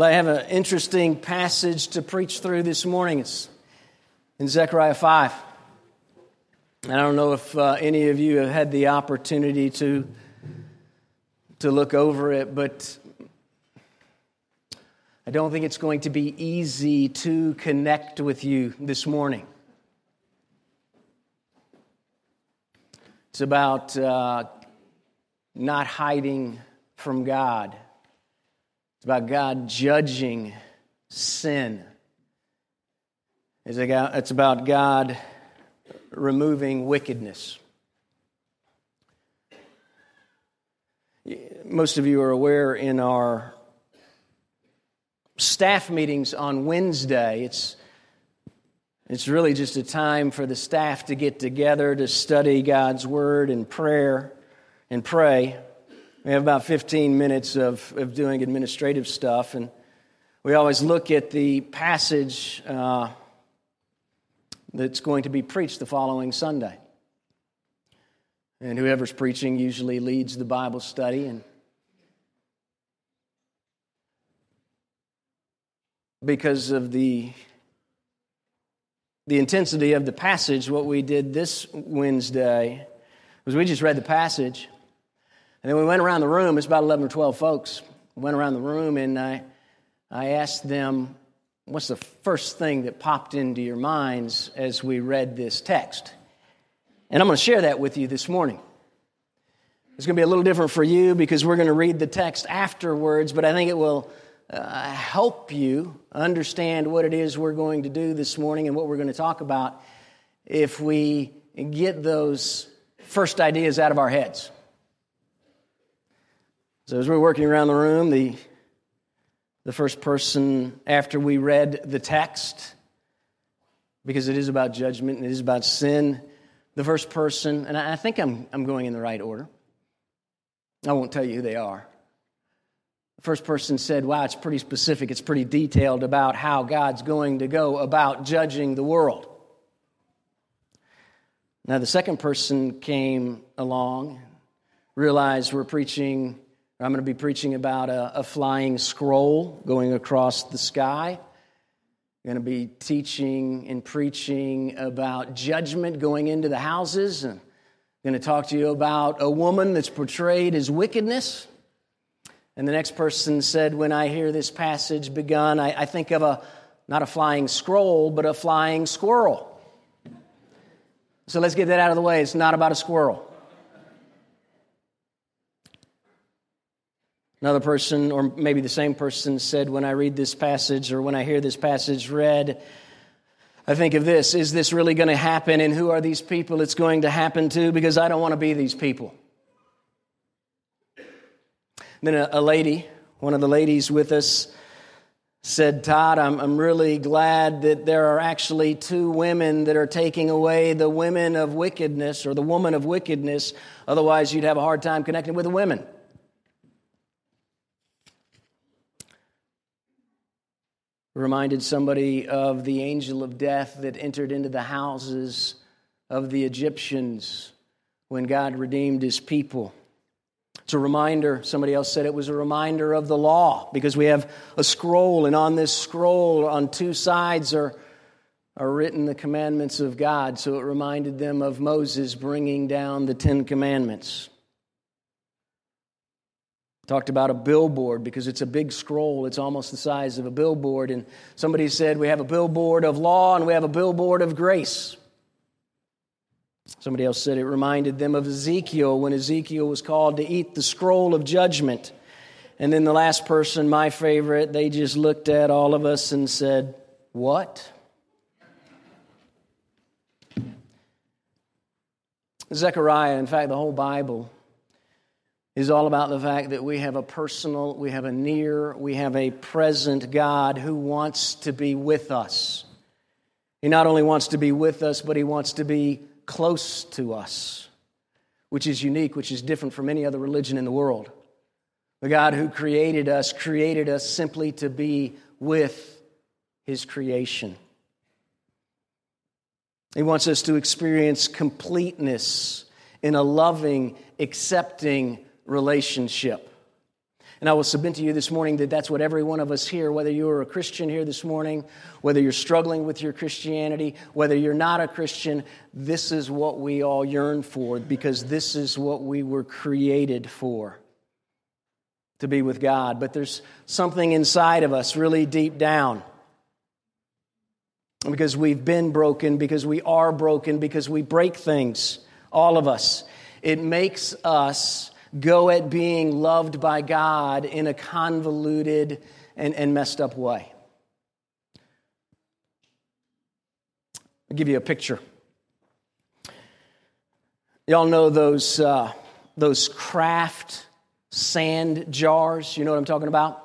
I have an interesting passage to preach through this morning. It's in Zechariah 5. I don't know if uh, any of you have had the opportunity to, to look over it, but I don't think it's going to be easy to connect with you this morning. It's about uh, not hiding from God. It's about God judging sin. It's about God removing wickedness. Most of you are aware in our staff meetings on Wednesday, it's, it's really just a time for the staff to get together to study God's Word and prayer and pray. We have about 15 minutes of, of doing administrative stuff, and we always look at the passage uh, that's going to be preached the following Sunday. And whoever's preaching usually leads the Bible study. And because of the, the intensity of the passage, what we did this Wednesday was we just read the passage and then we went around the room, it's about 11 or 12 folks. We went around the room and I, I asked them, What's the first thing that popped into your minds as we read this text? And I'm going to share that with you this morning. It's going to be a little different for you because we're going to read the text afterwards, but I think it will uh, help you understand what it is we're going to do this morning and what we're going to talk about if we get those first ideas out of our heads. So, as we are working around the room, the, the first person, after we read the text, because it is about judgment and it is about sin, the first person, and I think I'm, I'm going in the right order. I won't tell you who they are. The first person said, Wow, it's pretty specific, it's pretty detailed about how God's going to go about judging the world. Now, the second person came along, realized we're preaching I'm going to be preaching about a, a flying scroll going across the sky. I'm going to be teaching and preaching about judgment going into the houses. And I'm going to talk to you about a woman that's portrayed as wickedness. And the next person said, When I hear this passage begun, I, I think of a not a flying scroll, but a flying squirrel. So let's get that out of the way. It's not about a squirrel. Another person, or maybe the same person, said, When I read this passage or when I hear this passage read, I think of this Is this really going to happen? And who are these people it's going to happen to? Because I don't want to be these people. Then a, a lady, one of the ladies with us, said, Todd, I'm, I'm really glad that there are actually two women that are taking away the women of wickedness or the woman of wickedness. Otherwise, you'd have a hard time connecting with the women. Reminded somebody of the angel of death that entered into the houses of the Egyptians when God redeemed his people. It's a reminder, somebody else said it was a reminder of the law because we have a scroll, and on this scroll, on two sides, are, are written the commandments of God. So it reminded them of Moses bringing down the Ten Commandments. Talked about a billboard because it's a big scroll. It's almost the size of a billboard. And somebody said, We have a billboard of law and we have a billboard of grace. Somebody else said it reminded them of Ezekiel when Ezekiel was called to eat the scroll of judgment. And then the last person, my favorite, they just looked at all of us and said, What? Zechariah, in fact, the whole Bible is all about the fact that we have a personal, we have a near, we have a present God who wants to be with us. He not only wants to be with us, but he wants to be close to us, which is unique, which is different from any other religion in the world. The God who created us created us simply to be with his creation. He wants us to experience completeness in a loving, accepting, relationship. And I will submit to you this morning that that's what every one of us here, whether you're a Christian here this morning, whether you're struggling with your Christianity, whether you're not a Christian, this is what we all yearn for because this is what we were created for to be with God. But there's something inside of us really deep down because we've been broken, because we are broken, because we break things, all of us. It makes us go at being loved by God in a convoluted and, and messed up way. I'll give you a picture. Y'all know those, uh, those craft sand jars? You know what I'm talking about?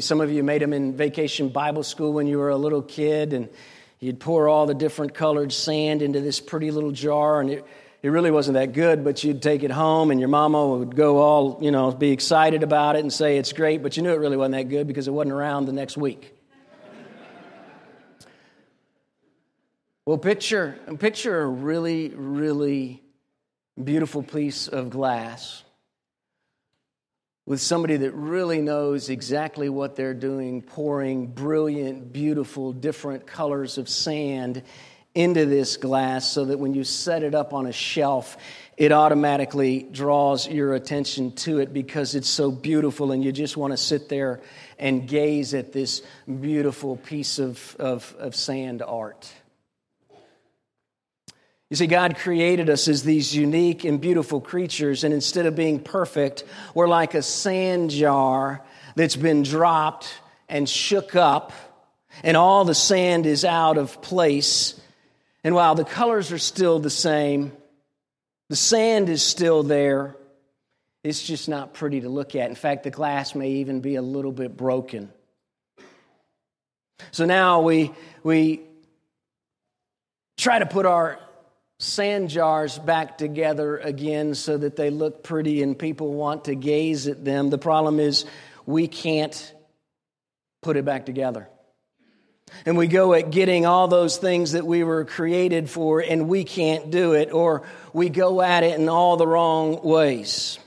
Some of you made them in vacation Bible school when you were a little kid, and you'd pour all the different colored sand into this pretty little jar, and it, it really wasn't that good, but you'd take it home and your mama would go all, you know, be excited about it and say it's great, but you knew it really wasn't that good because it wasn't around the next week. well, picture, picture a really, really beautiful piece of glass with somebody that really knows exactly what they're doing, pouring brilliant, beautiful, different colors of sand into this glass so that when you set it up on a shelf, it automatically draws your attention to it because it's so beautiful and you just want to sit there and gaze at this beautiful piece of, of, of sand art. You see, God created us as these unique and beautiful creatures, and instead of being perfect, we're like a sand jar that's been dropped and shook up, and all the sand is out of place. And while the colors are still the same, the sand is still there, it's just not pretty to look at. In fact, the glass may even be a little bit broken. So now we, we try to put our sand jars back together again so that they look pretty and people want to gaze at them. The problem is we can't put it back together. And we go at getting all those things that we were created for, and we can't do it, or we go at it in all the wrong ways.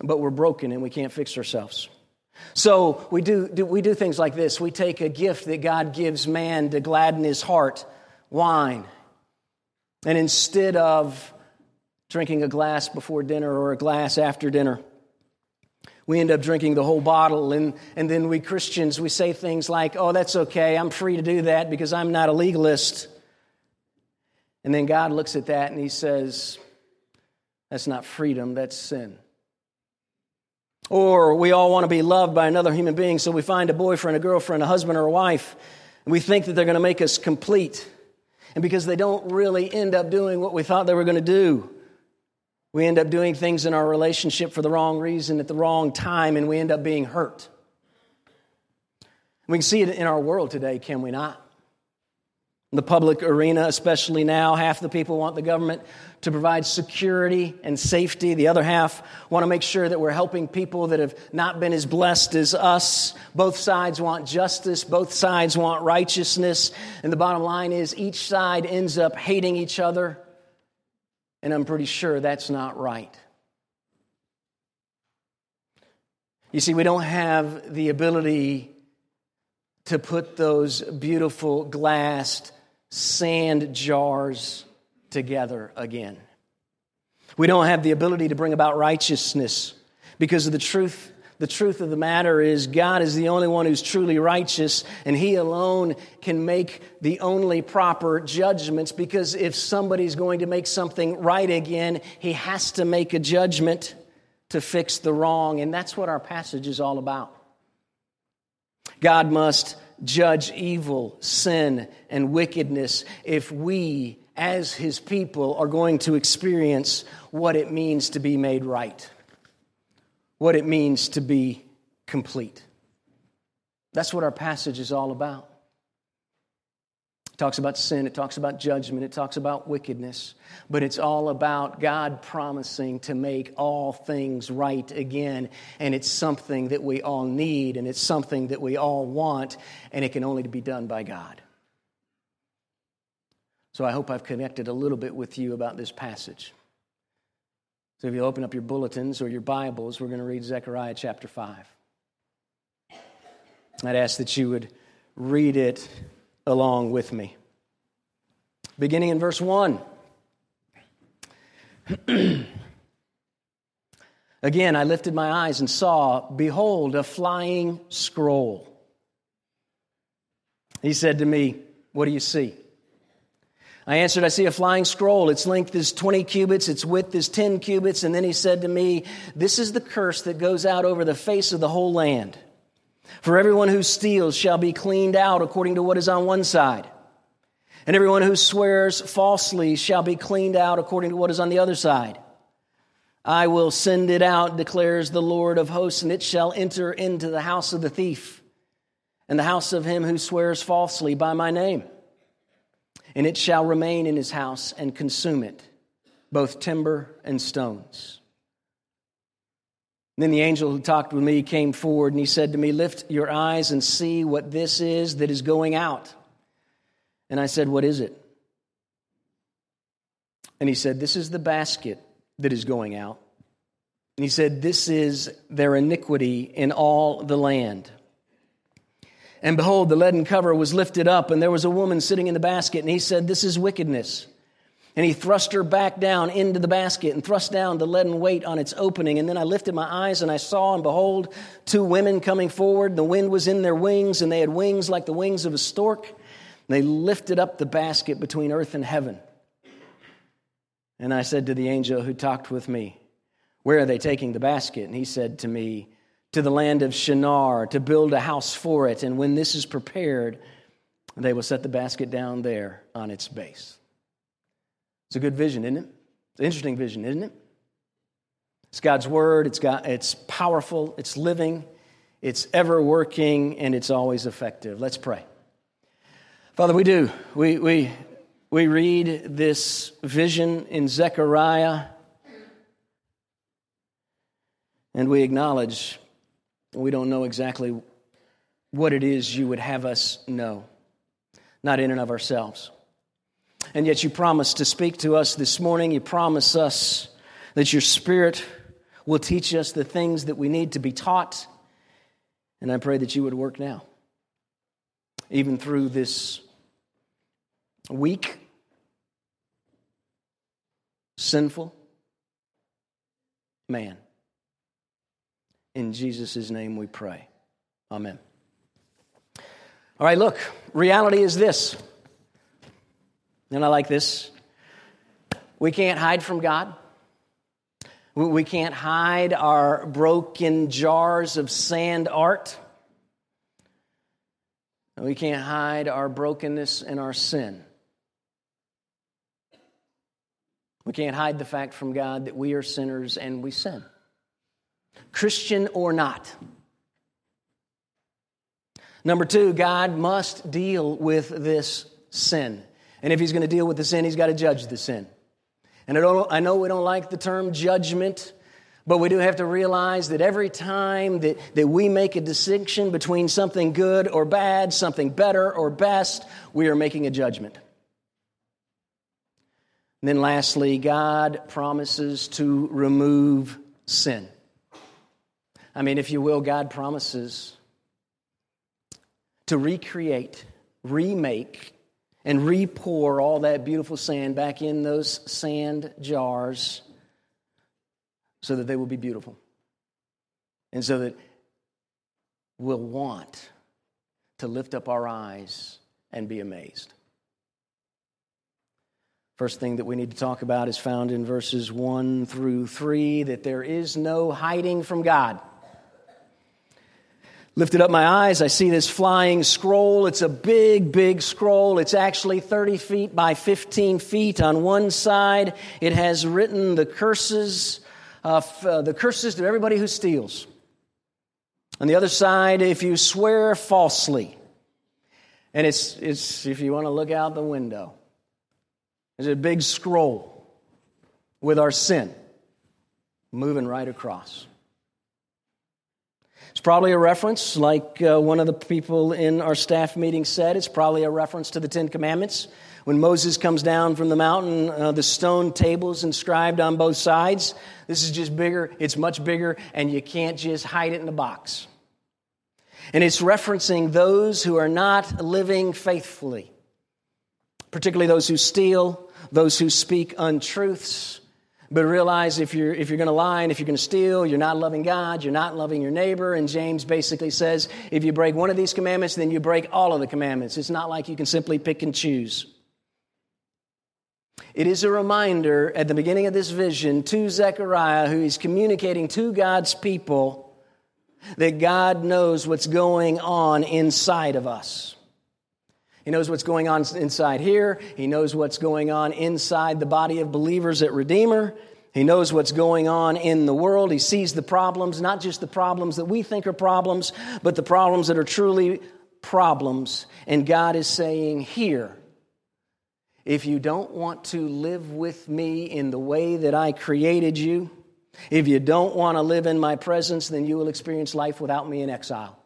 But we're broken and we can't fix ourselves. So we do, do, we do things like this. We take a gift that God gives man to gladden his heart, wine. And instead of drinking a glass before dinner or a glass after dinner, we end up drinking the whole bottle. And, and then we Christians, we say things like, oh, that's okay. I'm free to do that because I'm not a legalist. And then God looks at that and he says, that's not freedom, that's sin. Or we all want to be loved by another human being, so we find a boyfriend, a girlfriend, a husband, or a wife, and we think that they're going to make us complete. And because they don't really end up doing what we thought they were going to do, we end up doing things in our relationship for the wrong reason at the wrong time, and we end up being hurt. We can see it in our world today, can we not? In the public arena, especially now, half the people want the government to provide security and safety. The other half want to make sure that we're helping people that have not been as blessed as us. Both sides want justice. Both sides want righteousness. And the bottom line is each side ends up hating each other and I'm pretty sure that's not right. You see, we don't have the ability to put those beautiful glassed sand jars together again. We don't have the ability to bring about righteousness because of the truth the truth of the matter is, God is the only one who's truly righteous, and He alone can make the only proper judgments. Because if somebody's going to make something right again, He has to make a judgment to fix the wrong. And that's what our passage is all about. God must judge evil, sin, and wickedness if we, as His people, are going to experience what it means to be made right what it means to be complete. That's what our passage is all about. It talks about sin, it talks about judgment, it talks about wickedness, but it's all about God promising to make all things right again. And it's something that we all need, and it's something that we all want, and it can only be done by God. So I hope I've connected a little bit with you about this passage. So if you open up your bulletins or your Bibles, we're going to read Zechariah chapter 5. I'd ask that you would read it along with me. Beginning in verse 1. Again, I lifted my eyes and saw, behold, a flying scroll. He said to me, What do you see? I answered, I see a flying scroll. Its length is 20 cubits, its width is 10 cubits. And then he said to me, This is the curse that goes out over the face of the whole land. For everyone who steals shall be cleaned out according to what is on one side. And everyone who swears falsely shall be cleaned out according to what is on the other side. I will send it out, declares the Lord of hosts, and it shall enter into the house of the thief and the house of him who swears falsely by my name and it shall remain in his house and consume it, both timber and stones. And then the angel who talked with me came forward and he said to me, Lift your eyes and see what this is that is going out. And I said, What is it? And he said, This is the basket that is going out. And he said, This is their iniquity in all the land. And behold, the leaden cover was lifted up, and there was a woman sitting in the basket. And he said, This is wickedness. And he thrust her back down into the basket and thrust down the leaden weight on its opening. And then I lifted my eyes and I saw, and behold, two women coming forward. The wind was in their wings, and they had wings like the wings of a stork. And they lifted up the basket between earth and heaven. And I said to the angel who talked with me, Where are they taking the basket? And he said to me, to the land of Shinar to build a house for it. And when this is prepared, they will set the basket down there on its base. It's a good vision, isn't it? It's an interesting vision, isn't it? It's God's word, it's, got, it's powerful, it's living, it's ever working, and it's always effective. Let's pray. Father, we do. We, we, we read this vision in Zechariah, and we acknowledge we don't know exactly what it is you would have us know, not in and of ourselves. And yet you promise to speak to us this morning. You promise us that your Spirit will teach us the things that we need to be taught. And I pray that you would work now, even through this weak, sinful man. In Jesus' name we pray. Amen. All right, look, reality is this. And I like this. We can't hide from God. We can't hide our broken jars of sand art. We can't hide our brokenness and our sin. We can't hide the fact from God that we are sinners and we sin. Christian or not. Number two, God must deal with this sin. And if he's going to deal with the sin, he's got to judge the sin. And I, I, know we don't like the term judgment, but we do have to realize that every time that, that we make a distinction between something good or bad, something better or best, we are making a judgment. And then lastly, God promises to remove sin. I mean, if you will, God promises to recreate, remake, and repour all that beautiful sand back in those sand jars so that they will be beautiful. And so that we'll want to lift up our eyes and be amazed. First thing that we need to talk about is found in verses 1 through 3 that there is no hiding from God. Lifted up my eyes, I see this flying scroll. It's a big, big scroll. It's actually 30 feet by 15 feet. On one side, it has written the curses, uh, the curses to everybody who steals. On the other side, if you swear falsely. And it's, it's if you want to look out the window, there's a big scroll with our sin moving right across. It's probably a reference, like uh, one of the people in our staff meeting said, it's probably a reference to the Ten Commandments. When Moses comes down from the mountain, uh, the stone tables inscribed on both sides. This is just bigger, it's much bigger, and you can't just hide it in a box. And it's referencing those who are not living faithfully, particularly those who steal, those who speak untruths, but realize if you're, if you're going to lie and if you're going to steal, you're not loving God, you're not loving your neighbor. And James basically says if you break one of these commandments, then you break all of the commandments. It's not like you can simply pick and choose. It is a reminder at the beginning of this vision to Zechariah, who is communicating to God's people, that God knows what's going on inside of us. He knows what's going on inside here. He knows what's going on inside the body of believers at Redeemer. He knows what's going on in the world. He sees the problems, not just the problems that we think are problems, but the problems that are truly problems. And God is saying, Here, if you don't want to live with me in the way that I created you, if you don't want to live in my presence, then you will experience life without me in exile.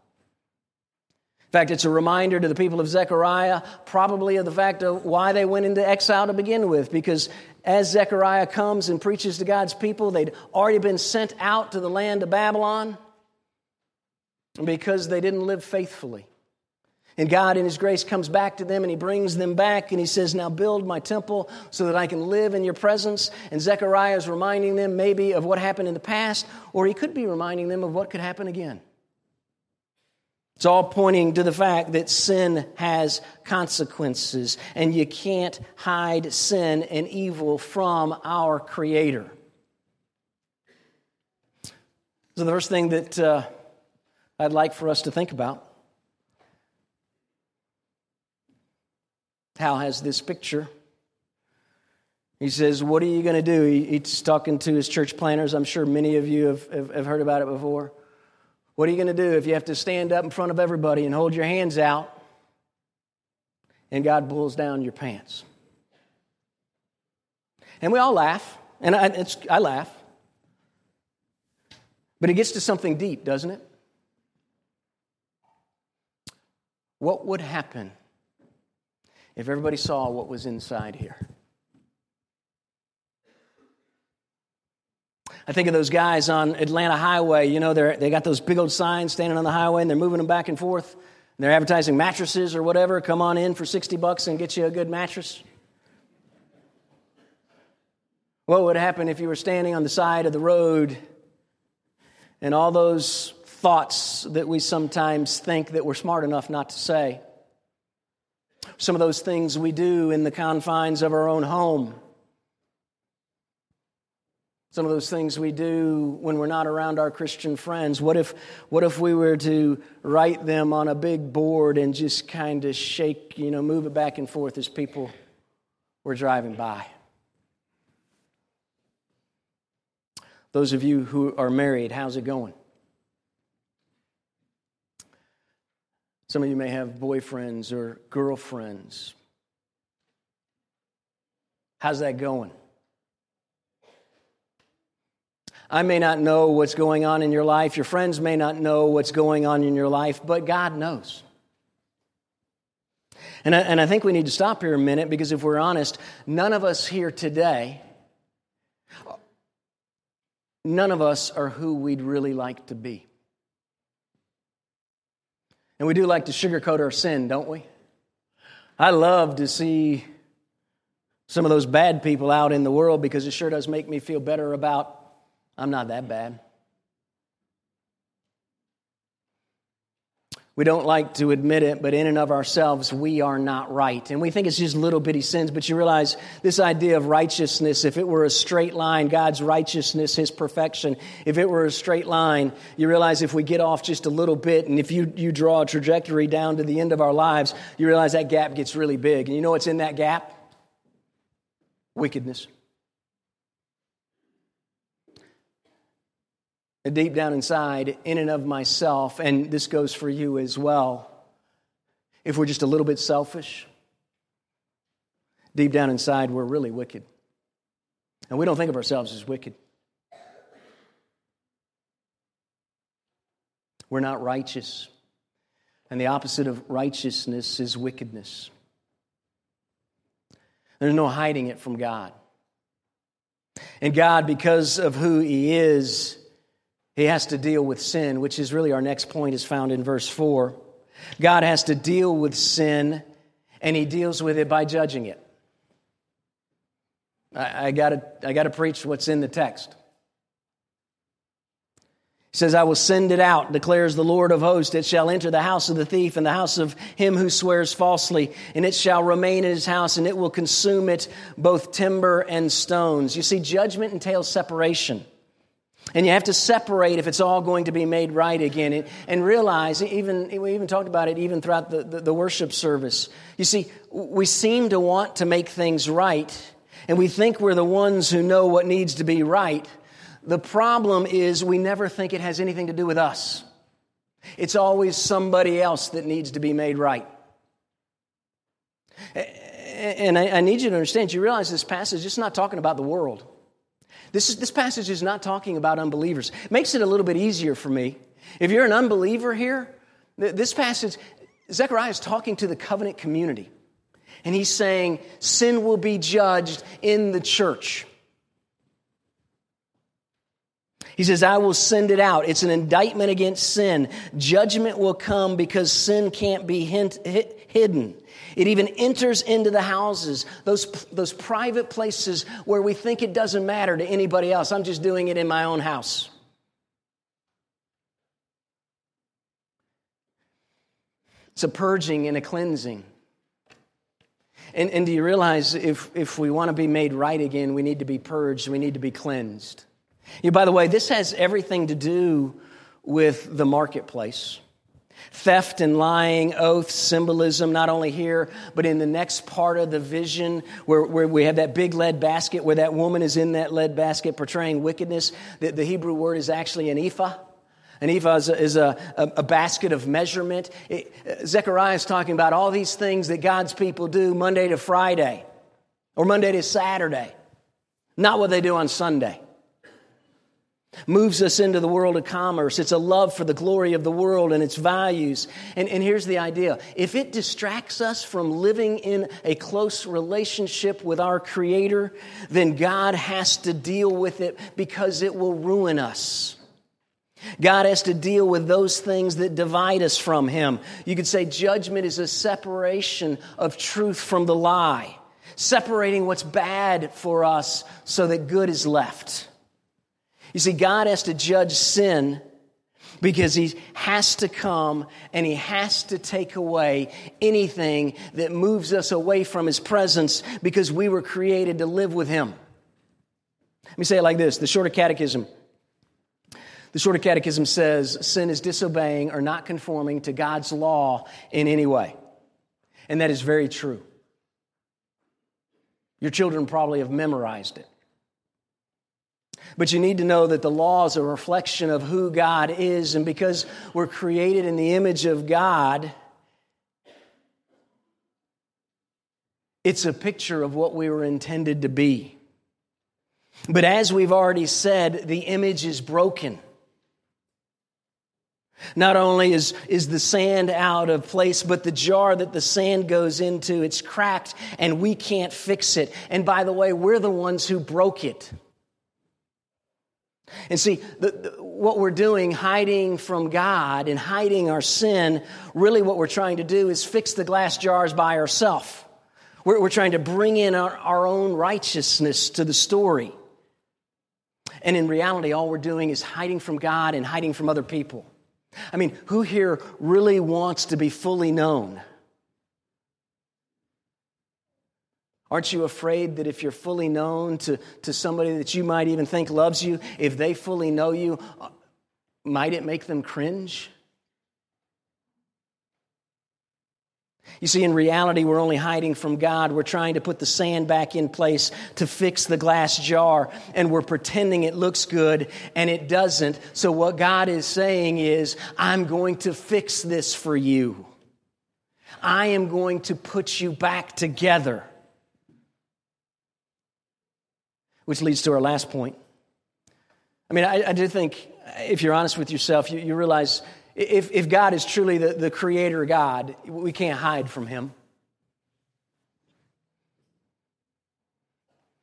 In fact, it's a reminder to the people of Zechariah, probably of the fact of why they went into exile to begin with, because as Zechariah comes and preaches to God's people, they'd already been sent out to the land of Babylon because they didn't live faithfully. And God, in His grace, comes back to them and He brings them back and He says, Now build my temple so that I can live in your presence. And Zechariah is reminding them maybe of what happened in the past, or he could be reminding them of what could happen again. It's all pointing to the fact that sin has consequences, and you can't hide sin and evil from our Creator. So, the first thing that uh, I'd like for us to think about how has this picture. He says, What are you going to do? He's talking to his church planners. I'm sure many of you have, have, have heard about it before. What are you going to do if you have to stand up in front of everybody and hold your hands out and God pulls down your pants? And we all laugh, and I, I laugh. But it gets to something deep, doesn't it? What would happen if everybody saw what was inside here? I think of those guys on Atlanta Highway. You know, they they got those big old signs standing on the highway and they're moving them back and forth. And they're advertising mattresses or whatever. Come on in for 60 bucks and get you a good mattress. What would happen if you were standing on the side of the road and all those thoughts that we sometimes think that we're smart enough not to say? Some of those things we do in the confines of our own home some of those things we do when we're not around our Christian friends. What if, what if we were to write them on a big board and just kind of shake, you know, move it back and forth as people were driving by? Those of you who are married, how's it going? Some of you may have boyfriends or girlfriends. How's that going? I may not know what's going on in your life. Your friends may not know what's going on in your life, but God knows. And I, and I think we need to stop here a minute because if we're honest, none of us here today, none of us are who we'd really like to be. And we do like to sugarcoat our sin, don't we? I love to see some of those bad people out in the world because it sure does make me feel better about I'm not that bad. We don't like to admit it, but in and of ourselves, we are not right. And we think it's just little bitty sins, but you realize this idea of righteousness, if it were a straight line, God's righteousness, His perfection, if it were a straight line, you realize if we get off just a little bit, and if you, you draw a trajectory down to the end of our lives, you realize that gap gets really big. And you know what's in that gap? Wickedness. Deep down inside, in and of myself, and this goes for you as well, if we're just a little bit selfish, deep down inside, we're really wicked. And we don't think of ourselves as wicked. We're not righteous. And the opposite of righteousness is wickedness. There's no hiding it from God. And God, because of who He is, He has to deal with sin, which is really our next point, is found in verse 4. God has to deal with sin, and He deals with it by judging it. I, I got I to preach what's in the text. He says, I will send it out, declares the Lord of hosts. It shall enter the house of the thief and the house of him who swears falsely, and it shall remain in his house, and it will consume it, both timber and stones. You see, judgment entails separation. And you have to separate if it's all going to be made right again. And, realize, even, we even talked about it even throughout the, the, the worship service. You see, we seem to want to make things right, and we think we're the ones who know what needs to be right. The problem is we never think it has anything to do with us. It's always somebody else that needs to be made right. And I, need you to understand, you realize this passage is not talking about the world. This, is, this passage is not talking about unbelievers. It makes it a little bit easier for me. If you're an unbeliever here, this passage, Zechariah is talking to the covenant community. And he's saying, sin will be judged in the church. He says, I will send it out. It's an indictment against sin. Judgment will come because sin can't be hint, hidden. It even enters into the houses, those, those private places where we think it doesn't matter to anybody else. I'm just doing it in my own house. It's a purging and a cleansing. And, and do you realize if, if we want to be made right again, we need to be purged, we need to be cleansed. You, by the way, this has everything to do with the marketplace. Theft and lying, oaths, symbolism, not only here, but in the next part of the vision where, where we have that big lead basket where that woman is in that lead basket portraying wickedness. The, the Hebrew word is actually an ephah. An ephah is a, is a, a, basket of measurement. It, uh, Zechariah is talking about all these things that God's people do Monday to Friday or Monday to Saturday, not what they do on Sunday moves us into the world of commerce. It's a love for the glory of the world and its values. And, and here's the idea if it distracts us from living in a close relationship with our Creator, then God has to deal with it because it will ruin us. God has to deal with those things that divide us from Him. You could say judgment is a separation of truth from the lie, separating what's bad for us so that good is left. You see, God has to judge sin because he has to come and he has to take away anything that moves us away from his presence because we were created to live with him. Let me say it like this the Shorter Catechism. The Shorter Catechism says sin is disobeying or not conforming to God's law in any way. And that is very true. Your children probably have memorized it. But you need to know that the law is a reflection of who God is. And because we're created in the image of God, it's a picture of what we were intended to be. But as we've already said, the image is broken. Not only is, is the sand out of place, but the jar that the sand goes into, it's cracked and we can't fix it. And by the way, we're the ones who broke it. And see, the, the, what we're doing, hiding from God and hiding our sin, really what we're trying to do is fix the glass jars by ourselves. We're, we're, trying to bring in our, our own righteousness to the story. And in reality, all we're doing is hiding from God and hiding from other people. I mean, who here really wants to be fully known? Aren't you afraid that if you're fully known to, to somebody that you might even think loves you, if they fully know you, uh, might it make them cringe? You see, in reality, we're only hiding from God. We're trying to put the sand back in place to fix the glass jar, and we're pretending it looks good, and it doesn't. So, what God is saying is, I'm going to fix this for you. I am going to put you back together. Which leads to our last point. I mean, I, I do think, if you're honest with yourself, you, you realize If, if God is truly the, the creator God, we can't hide from him.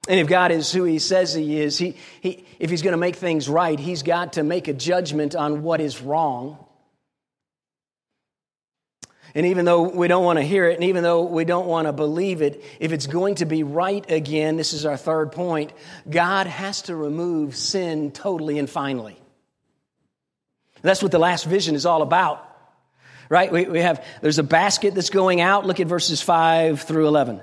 And if God is who he says he is, he, he, if he's going to make things right, he's got to make a judgment on what is wrong. And even though we don't want to hear it, and even though we don't want to believe it, if it's going to be right again, this is our third point, God has to remove sin totally and finally. That's what the last vision is all about. Right? We, we have, there's a basket that's going out. Look at verses 5 through 11.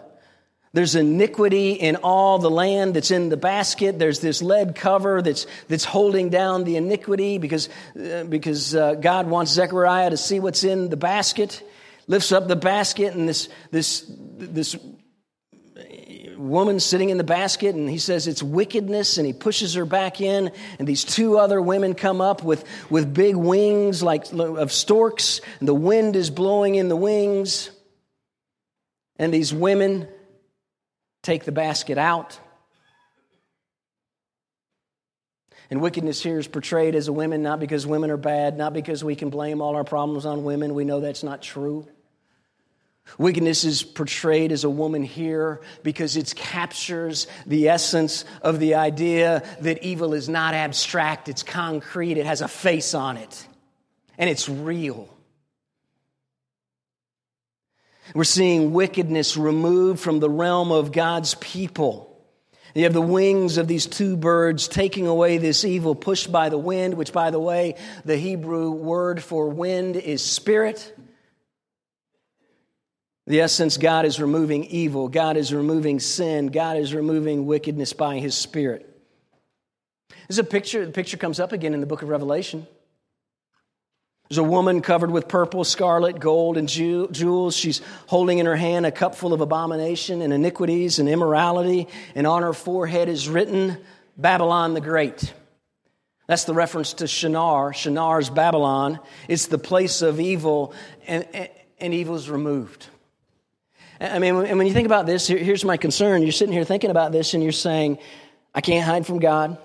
There's iniquity in all the land that's in the basket. There's this lead cover that's, that's holding down the iniquity because, uh, because uh, God wants Zechariah to see what's in the basket lifts up the basket, and this, this, this woman sitting in the basket, and he says it's wickedness, and he pushes her back in, and these two other women come up with, with big wings like of storks, and the wind is blowing in the wings, and these women take the basket out. And wickedness here is portrayed as a women, not because women are bad, not because we can blame all our problems on women. We know that's not true. Wickedness is portrayed as a woman here because it captures the essence of the idea that evil is not abstract, it's concrete, it has a face on it, and it's real. We're seeing wickedness removed from the realm of God's people. You have the wings of these two birds taking away this evil, pushed by the wind, which, by the way, the Hebrew word for wind is spirit. The essence, God is removing evil. God is removing sin. God is removing wickedness by His Spirit. There's a picture, the picture comes up again in the book of Revelation. There's a woman covered with purple, scarlet, gold, and jewels. She's holding in her hand a cup full of abomination and iniquities and immorality, and on her forehead is written, Babylon the Great. That's the reference to Shinar. Shinar's Babylon. It's the place of evil, and, and, and evil is removed. I mean, and when you think about this, here's my concern. You're sitting here thinking about this and you're saying, I can't hide from God.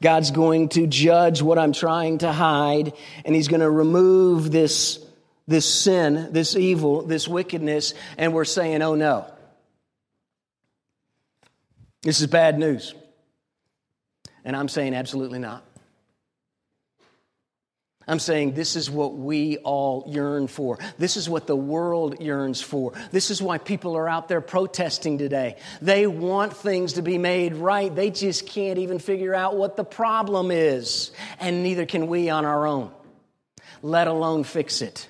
God's going to judge what I'm trying to hide, and He's going to remove this, this sin, this evil, this wickedness, and we're saying, oh no. This is bad news. And I'm saying, absolutely not. I'm saying this is what we all yearn for. This is what the world yearns for. This is why people are out there protesting today. They want things to be made right. They just can't even figure out what the problem is. And neither can we on our own, let alone fix it.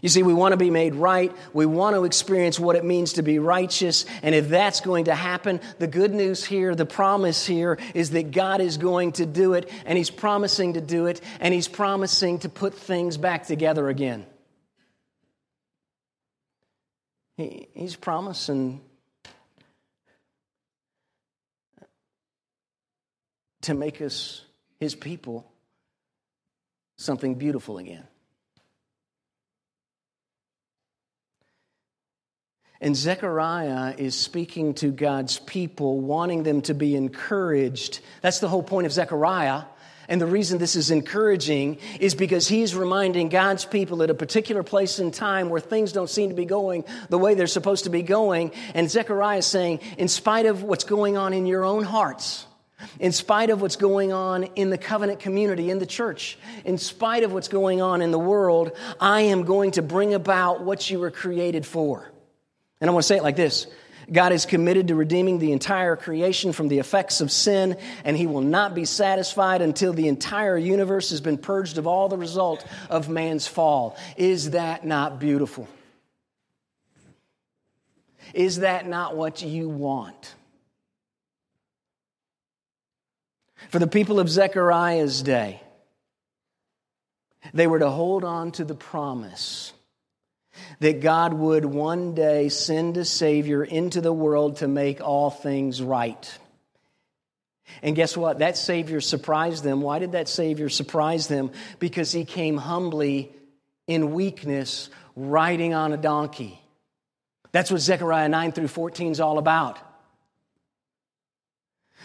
You see, we want to be made right. We want to experience what it means to be righteous. And if that's going to happen, the good news here, the promise here, is that God is going to do it, and He's promising to do it, and He's promising to put things back together again. He, he's promising to make us, His people, something beautiful again. And Zechariah is speaking to God's people, wanting them to be encouraged. That's the whole point of Zechariah. And the reason this is encouraging is because he's reminding God's people at a particular place in time where things don't seem to be going the way they're supposed to be going. And Zechariah is saying, in spite of what's going on in your own hearts, in spite of what's going on in the covenant community, in the church, in spite of what's going on in the world, I am going to bring about what you were created for. And I want to say it like this God is committed to redeeming the entire creation from the effects of sin, and He will not be satisfied until the entire universe has been purged of all the result of man's fall. Is that not beautiful? Is that not what you want? For the people of Zechariah's day, they were to hold on to the promise that God would one day send a Savior into the world to make all things right. And guess what? That Savior surprised them. Why did that Savior surprise them? Because he came humbly in weakness, riding on a donkey. That's what Zechariah 9 through 14 is all about.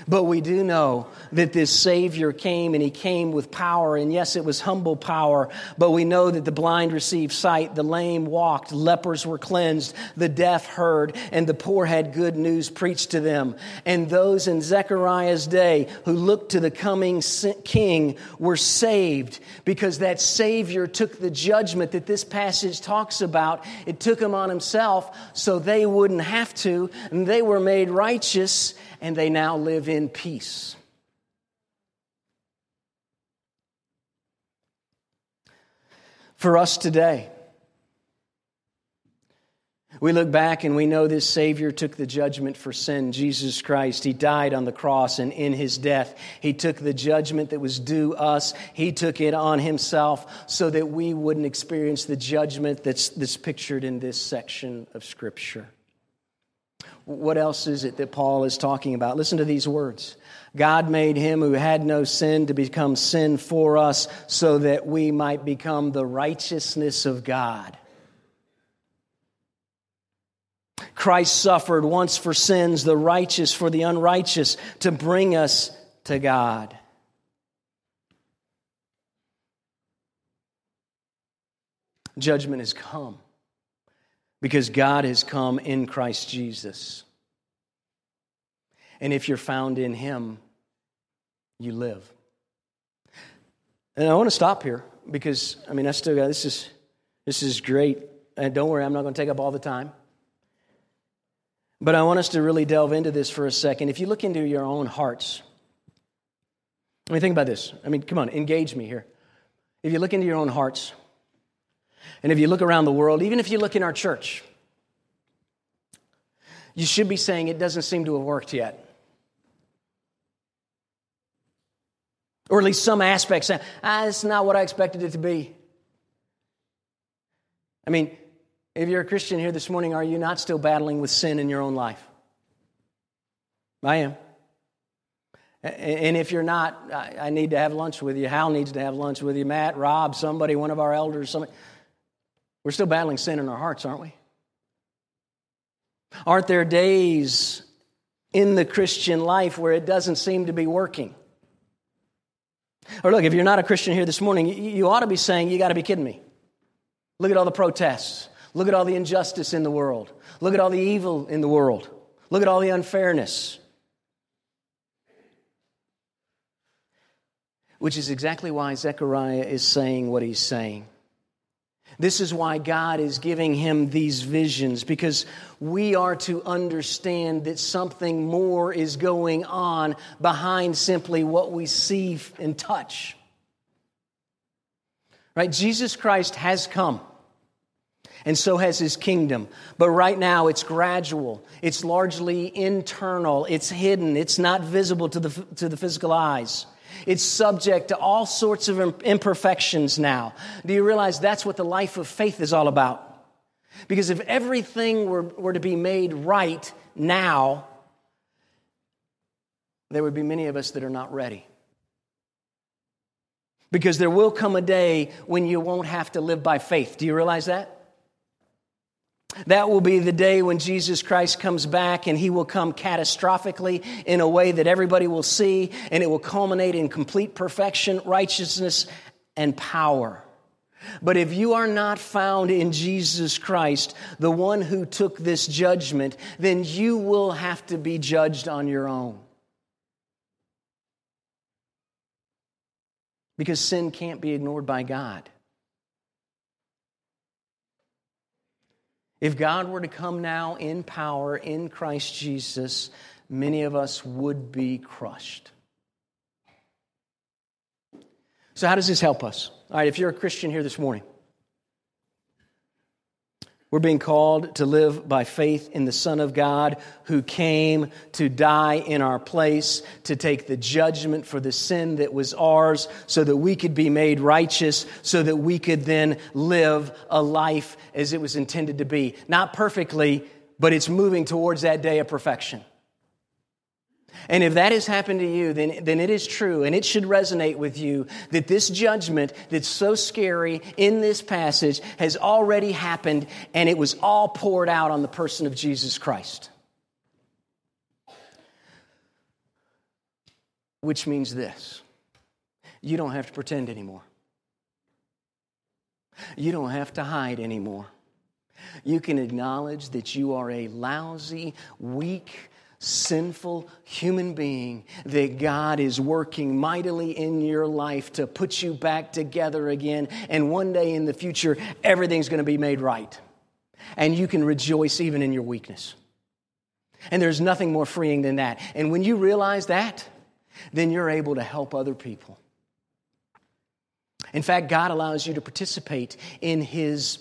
But we do know that this Savior came and He came with power. And yes, it was humble power, but we know that the blind received sight, the lame walked, lepers were cleansed, the deaf heard, and the poor had good news preached to them. And those in Zechariah's day who looked to the coming King were saved because that Savior took the judgment that this passage talks about. It took Him on Himself so they wouldn't have to, and they were made righteous and they now live in peace. For us today, we look back and we know this Savior took the judgment for sin, Jesus Christ. He died on the cross, and in his death, he took the judgment that was due us. He took it on himself so that we wouldn't experience the judgment that's, that's pictured in this section of Scripture. What else is it that Paul is talking about? Listen to these words God made him who had no sin to become sin for us so that we might become the righteousness of God. Christ suffered once for sins, the righteous for the unrighteous, to bring us to God. Judgment has come because God has come in Christ Jesus. And if you're found in Him, you live. And I want to stop here because, I mean, I still got this is, this is great. And don't worry, I'm not going to take up all the time. But I want us to really delve into this for a second. If you look into your own hearts, I mean, think about this. I mean, come on, engage me here. If you look into your own hearts, and if you look around the world, even if you look in our church, you should be saying it doesn't seem to have worked yet. Or at least some aspects ah, it's not what I expected it to be. I mean, if you're a Christian here this morning, are you not still battling with sin in your own life? I am. And if you're not, I need to have lunch with you. Hal needs to have lunch with you. Matt, Rob, somebody, one of our elders, somebody. We're still battling sin in our hearts, aren't we? Aren't there days in the Christian life where it doesn't seem to be working? Or look, if you're not a Christian here this morning, you ought to be saying, You got to be kidding me. Look at all the protests. Look at all the injustice in the world. Look at all the evil in the world. Look at all the unfairness. Which is exactly why Zechariah is saying what he's saying. This is why God is giving him these visions, because we are to understand that something more is going on behind simply what we see and touch. Right? Jesus Christ has come, and so has his kingdom. But right now, it's gradual, it's largely internal, it's hidden, it's not visible to the, to the physical eyes. It's subject to all sorts of imperfections now. Do you realize that's what the life of faith is all about? Because if everything were, were to be made right now, there would be many of us that are not ready. Because there will come a day when you won't have to live by faith. Do you realize that? That will be the day when Jesus Christ comes back and he will come catastrophically in a way that everybody will see, and it will culminate in complete perfection, righteousness, and power. But if you are not found in Jesus Christ, the one who took this judgment, then you will have to be judged on your own. Because sin can't be ignored by God. If God were to come now in power in Christ Jesus, many of us would be crushed. So, how does this help us? All right, if you're a Christian here this morning, we're being called to live by faith in the Son of God who came to die in our place, to take the judgment for the sin that was ours, so that we could be made righteous, so that we could then live a life as it was intended to be. Not perfectly, but it's moving towards that day of perfection. And if that has happened to you, then, then it is true, and it should resonate with you that this judgment that's so scary in this passage has already happened, and it was all poured out on the person of Jesus Christ. which means this you don't have to pretend anymore. You don't have to hide anymore. You can acknowledge that you are a lousy, weak, sinful human being, that God is working mightily in your life to put you back together again. And one day in the future, everything's going to be made right. And you can rejoice even in your weakness. And there's nothing more freeing than that. And when you realize that, then you're able to help other people. In fact, God allows you to participate in His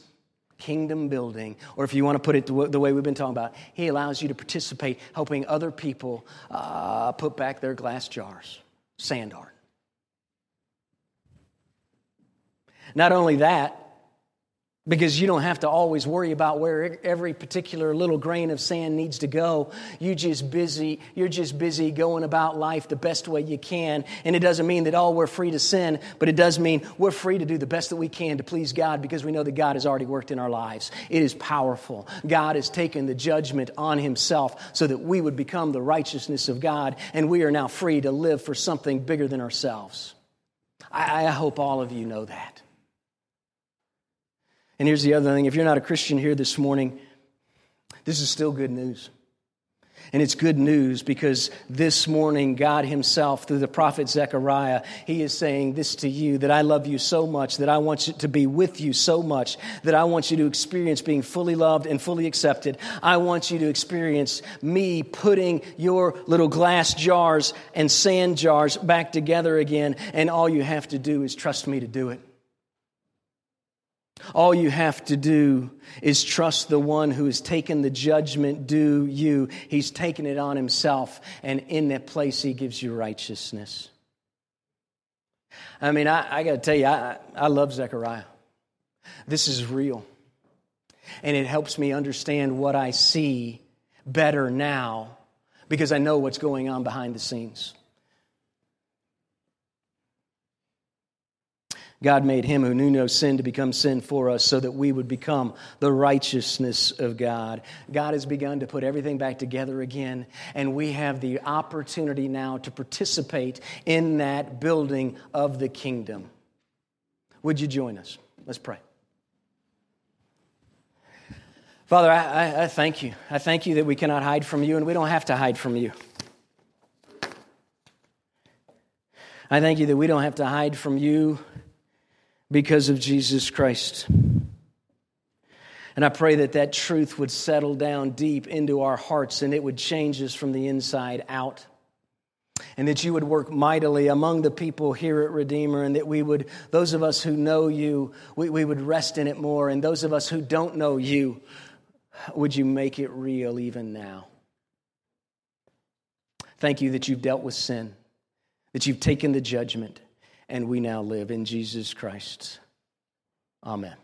kingdom building, or if you want to put it the way we've been talking about, He allows you to participate helping other people uh, put back their glass jars, sand art. Not only that, because you don't have to always worry about where every particular little grain of sand needs to go. You just busy you're just busy going about life the best way you can. And it doesn't mean that all oh, we're free to sin but it does mean we're free to do the best that we can to please god because we know that god has already worked in our lives. It is powerful. God has taken the judgment on himself so that we would become the righteousness of god and we are now free to live for something bigger than ourselves. I, I hope all of you know that and here's the other thing if you're not a Christian here this morning, this is still good news. And it's good news because this morning, God Himself, through the prophet Zechariah, He is saying this to you that I love you so much, that I want you to be with you so much, that I want you to experience being fully loved and fully accepted. I want you to experience me putting your little glass jars and sand jars back together again, and all you have to do is trust me to do it. All you have to do is trust the one who has taken the judgment due you. He's taken it on himself, and in that place, he gives you righteousness. I mean, I, I got to tell you, I, I love Zechariah. This is real. And it helps me understand what I see better now because I know what's going on behind the scenes. God made him who knew no sin to become sin for us so that we would become the righteousness of God. God has begun to put everything back together again, and we have the opportunity now to participate in that building of the kingdom. Would you join us? Let's pray. Father, I, I, thank you. I thank you that we cannot hide from you, and we don't have to hide from you. I thank you that we don't have to hide from you because of Jesus Christ. And I pray that that truth would settle down deep into our hearts and it would change us from the inside out. And that you would work mightily among the people here at Redeemer, and that we would, those of us who know you, we, we would rest in it more. And those of us who don't know you, would you make it real even now? Thank you that you've dealt with sin, that you've taken the judgment and we now live in Jesus Christ. Amen.